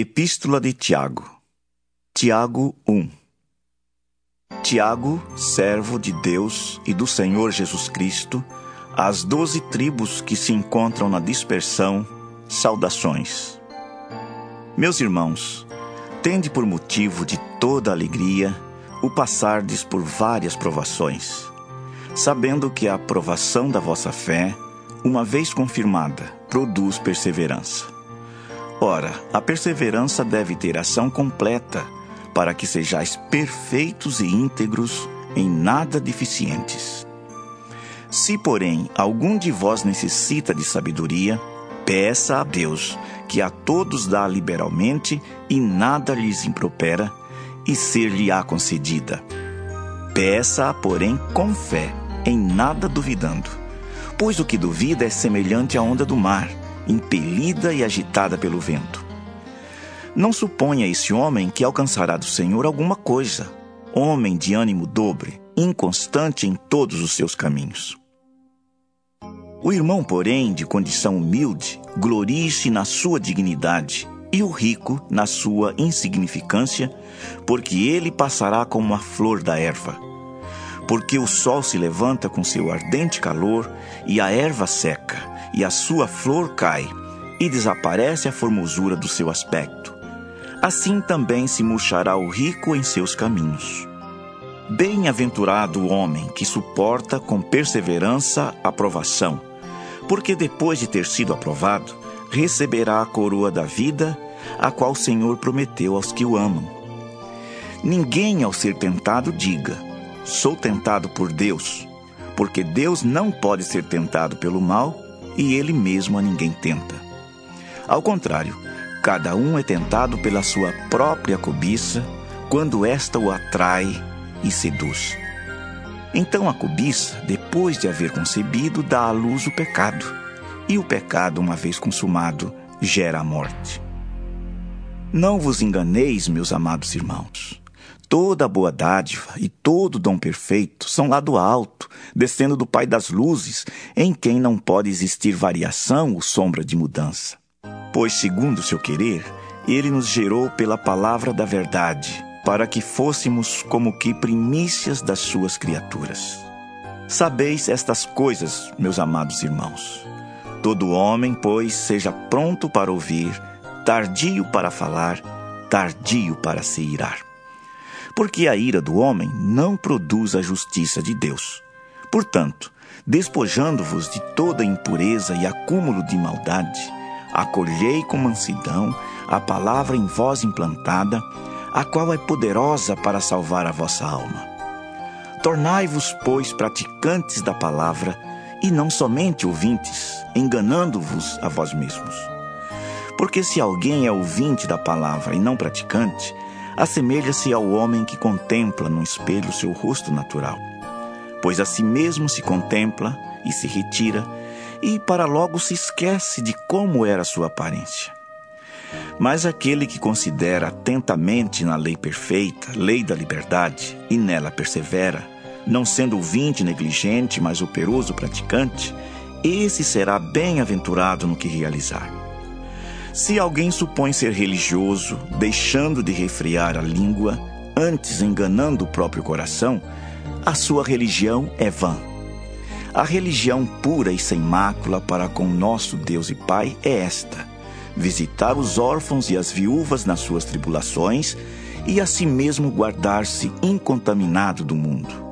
Epístola de Tiago, Tiago 1 Tiago, servo de Deus e do Senhor Jesus Cristo, às doze tribos que se encontram na dispersão, saudações. Meus irmãos, tende por motivo de toda alegria o passardes por várias provações, sabendo que a aprovação da vossa fé, uma vez confirmada, produz perseverança. Ora, a perseverança deve ter ação completa, para que sejais perfeitos e íntegros, em nada deficientes. Se, porém, algum de vós necessita de sabedoria, peça a Deus, que a todos dá liberalmente e nada lhes impropera, e ser-lhe-á concedida. Peça-a, porém, com fé, em nada duvidando. Pois o que duvida é semelhante à onda do mar impelida e agitada pelo vento. Não suponha esse homem que alcançará do Senhor alguma coisa, homem de ânimo dobre, inconstante em todos os seus caminhos. O irmão, porém, de condição humilde, glorie-se na sua dignidade, e o rico na sua insignificância, porque ele passará como a flor da erva. Porque o sol se levanta com seu ardente calor e a erva seca, e a sua flor cai, e desaparece a formosura do seu aspecto. Assim também se murchará o rico em seus caminhos. Bem-aventurado o homem que suporta com perseverança a provação, porque depois de ter sido aprovado, receberá a coroa da vida, a qual o Senhor prometeu aos que o amam. Ninguém, ao ser tentado, diga: Sou tentado por Deus, porque Deus não pode ser tentado pelo mal e ele mesmo a ninguém tenta. Ao contrário, cada um é tentado pela sua própria cobiça, quando esta o atrai e seduz. Então a cobiça, depois de haver concebido, dá à luz o pecado, e o pecado, uma vez consumado, gera a morte. Não vos enganeis, meus amados irmãos. Toda boa dádiva e todo dom perfeito são lá do alto, descendo do Pai das luzes, em quem não pode existir variação ou sombra de mudança. Pois, segundo o seu querer, ele nos gerou pela palavra da verdade, para que fôssemos como que primícias das suas criaturas. Sabeis estas coisas, meus amados irmãos. Todo homem, pois, seja pronto para ouvir, tardio para falar, tardio para se irar porque a ira do homem não produz a justiça de Deus. Portanto, despojando-vos de toda impureza e acúmulo de maldade, acolhei com mansidão a palavra em vós implantada, a qual é poderosa para salvar a vossa alma. Tornai-vos, pois, praticantes da palavra e não somente ouvintes, enganando-vos a vós mesmos. Porque se alguém é ouvinte da palavra e não praticante, assemelha-se ao homem que contempla no espelho seu rosto natural, pois a si mesmo se contempla e se retira, e para logo se esquece de como era sua aparência. Mas aquele que considera atentamente na lei perfeita, lei da liberdade, e nela persevera, não sendo ouvinte negligente, mas operoso praticante, esse será bem-aventurado no que realizar. Se alguém supõe ser religioso, deixando de refrear a língua, antes enganando o próprio coração, a sua religião é vã. A religião pura e sem mácula para com nosso Deus e Pai é esta: visitar os órfãos e as viúvas nas suas tribulações e a si mesmo guardar-se incontaminado do mundo.